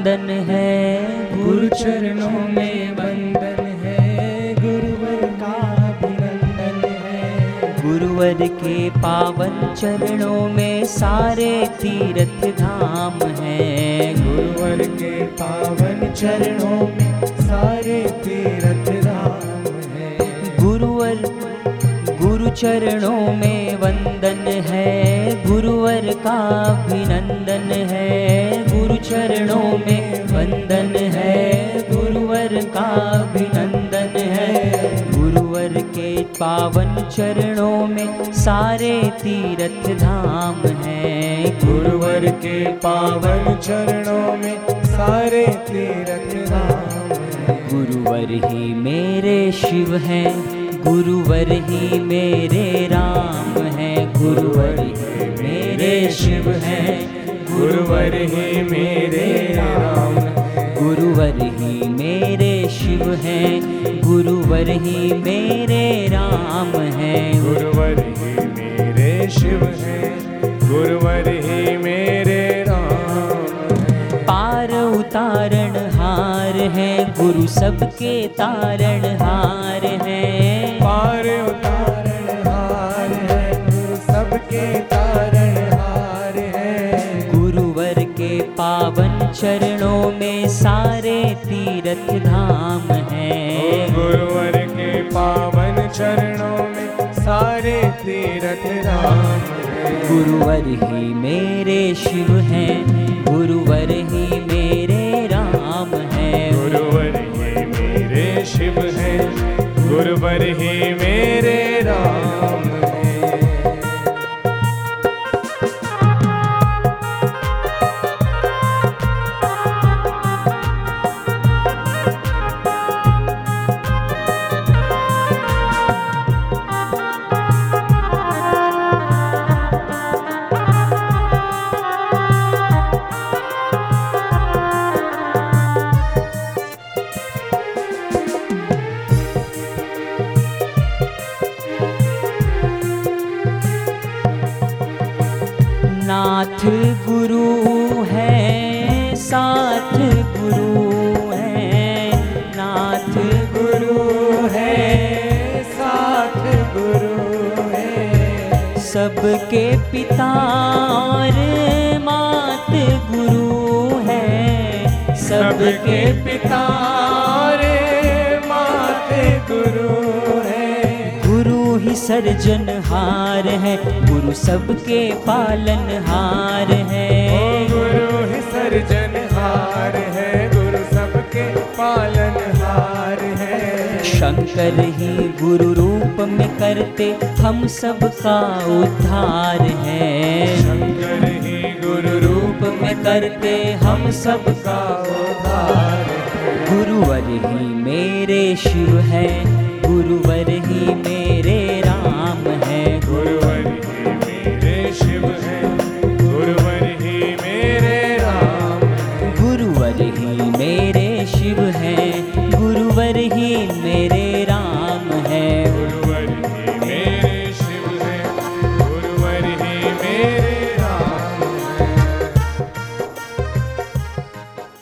वंदन है। गुरु चरणों में वंदन है। गुरुवर का अभिनंदन है। गुरुवर के पावन चरणों में सारे तीर्थ धाम है। गुरुवर के पावन चरणों में सारे तीर्थ धाम है। गुरुवर गुरु चरणों में वंदन है। गुरुवर का अभिनंदन है। चरणों में वंदन है। गुरुवर का अभिनंदन है। गुरुवर के पावन चरणों में सारे तीर्थ धाम हैं। गुरुवर के पावन चरणों में सारे तीर्थ धाम गुरुवर ही मेरे शिव हैं। गुरुवर ही मेरे राम हैं। गुरुवर ही मेरे शिव हैं। गुरुवर ही मेरे राम। गुरुवर ही मेरे शिव हैं। गुरुवर ही मेरे राम हैं। गुरुवर ही मेरे शिव है। गुरुवर ही मेरे राम। पार उतारण हार है। गुरु सबके तारण हार है। पार उतारण हार है। गुरु सबके चरणों में सारे तीर्थ धाम हैं। गुरुवर के पावन चरणों में सारे तीर्थ धाम है। गुरुवर ही मेरे शिव हैं गुरुवर ही मेरे राम हैं। गुरुवर ही मेरे शिव हैं गुरुवर ही मेरे राम नाथ गुरु है, साथ गुरु है, नाथ गुरु है, साथ गुरु है। सबके पिता और मात गुरु है, सबके पिता सर्जनहार है गुरु सबके पालनहार है। गुरु ही सर्जनहार है गुरु सबके पालनहार है। शंकर ही गुरु रूप में करते हम सबका उद्धार है। शंकर ही गुरु रूप में करते हम सबका उद्धार गुरुवर ही मेरे शिव है गुरुवर ही मेरे